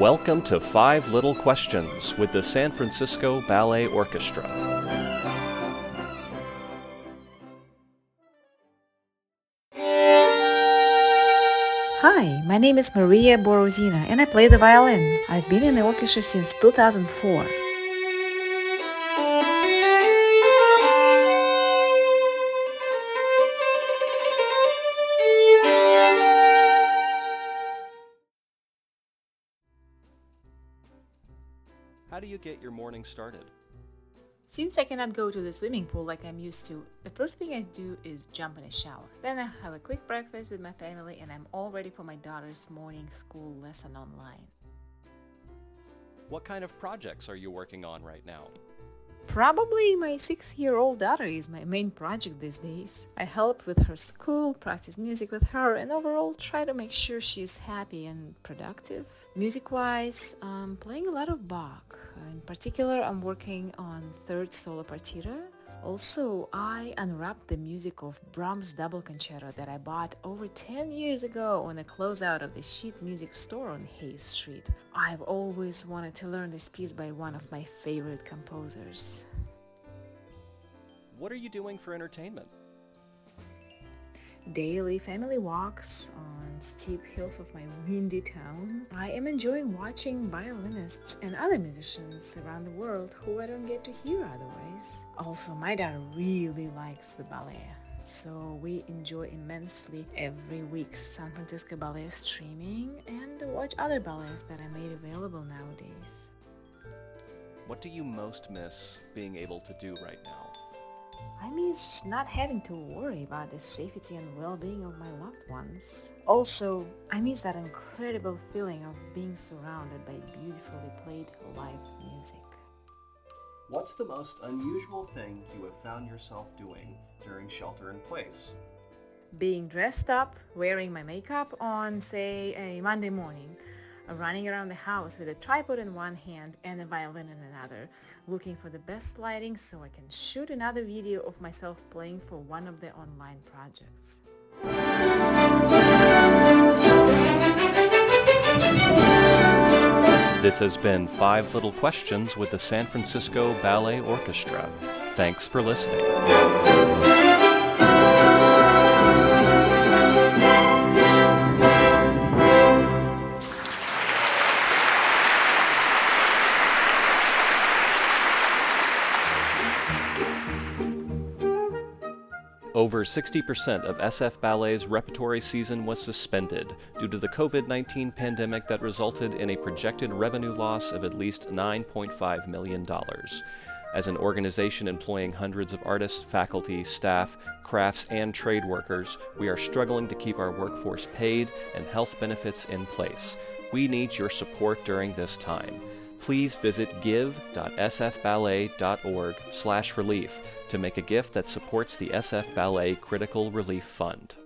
Welcome to Five Little Questions with the San Francisco Ballet Orchestra. Hi, my name is Mariya Borozina and I play the violin. I've been in the orchestra since 2004. How do you get your morning started? Since I cannot go to the swimming pool like I'm used to, the first thing I do is jump in a shower. Then I have a quick breakfast with my family and I'm all ready for my daughter's morning school lesson online. What kind of projects are you working on right now? Probably my six-year-old daughter is my main project these days. I help with her school, practice music with her, and overall try to make sure she's happy and productive. Music-wise, I'm playing a lot of Bach. In particular, I'm working on third solo partita. Also, I unwrapped the music of Brahms' double concerto that I bought over 10 years ago on a closeout of the sheet music store on Hayes Street. I've always wanted to learn this piece by one of my favorite composers. What are you doing for entertainment? Daily family walks uh, steep hills of my windy town. I am enjoying watching violinists and other musicians around the world who I don't get to hear otherwise. Also, my daughter really likes the ballet. So we enjoy immensely every week's San Francisco Ballet streaming and watch other ballets that are made available nowadays. What do you most miss being able to do right now? I miss not having to worry about the safety and well-being of my loved ones. Also, I miss that incredible feeling of being surrounded by beautifully played live music. What's the most unusual thing you have found yourself doing during shelter in place? Being dressed up, wearing my makeup on, say, a Monday morning, running around the house with a tripod in one hand and a violin in another, looking for the best lighting so I can shoot another video of myself playing for one of the online projects. This has been Five Little Questions with the San Francisco Ballet Orchestra. Thanks for listening. Over 60% of SF Ballet's repertory season was suspended due to the COVID 19 pandemic that resulted in a projected revenue loss of at least $9.5 million. As an organization employing hundreds of artists, faculty, staff, crafts, and trade workers, we are struggling to keep our workforce paid and health benefits in place. We need your support during this time please visit give.sfballet.org/relief to make a gift that supports the SF Ballet Critical Relief Fund.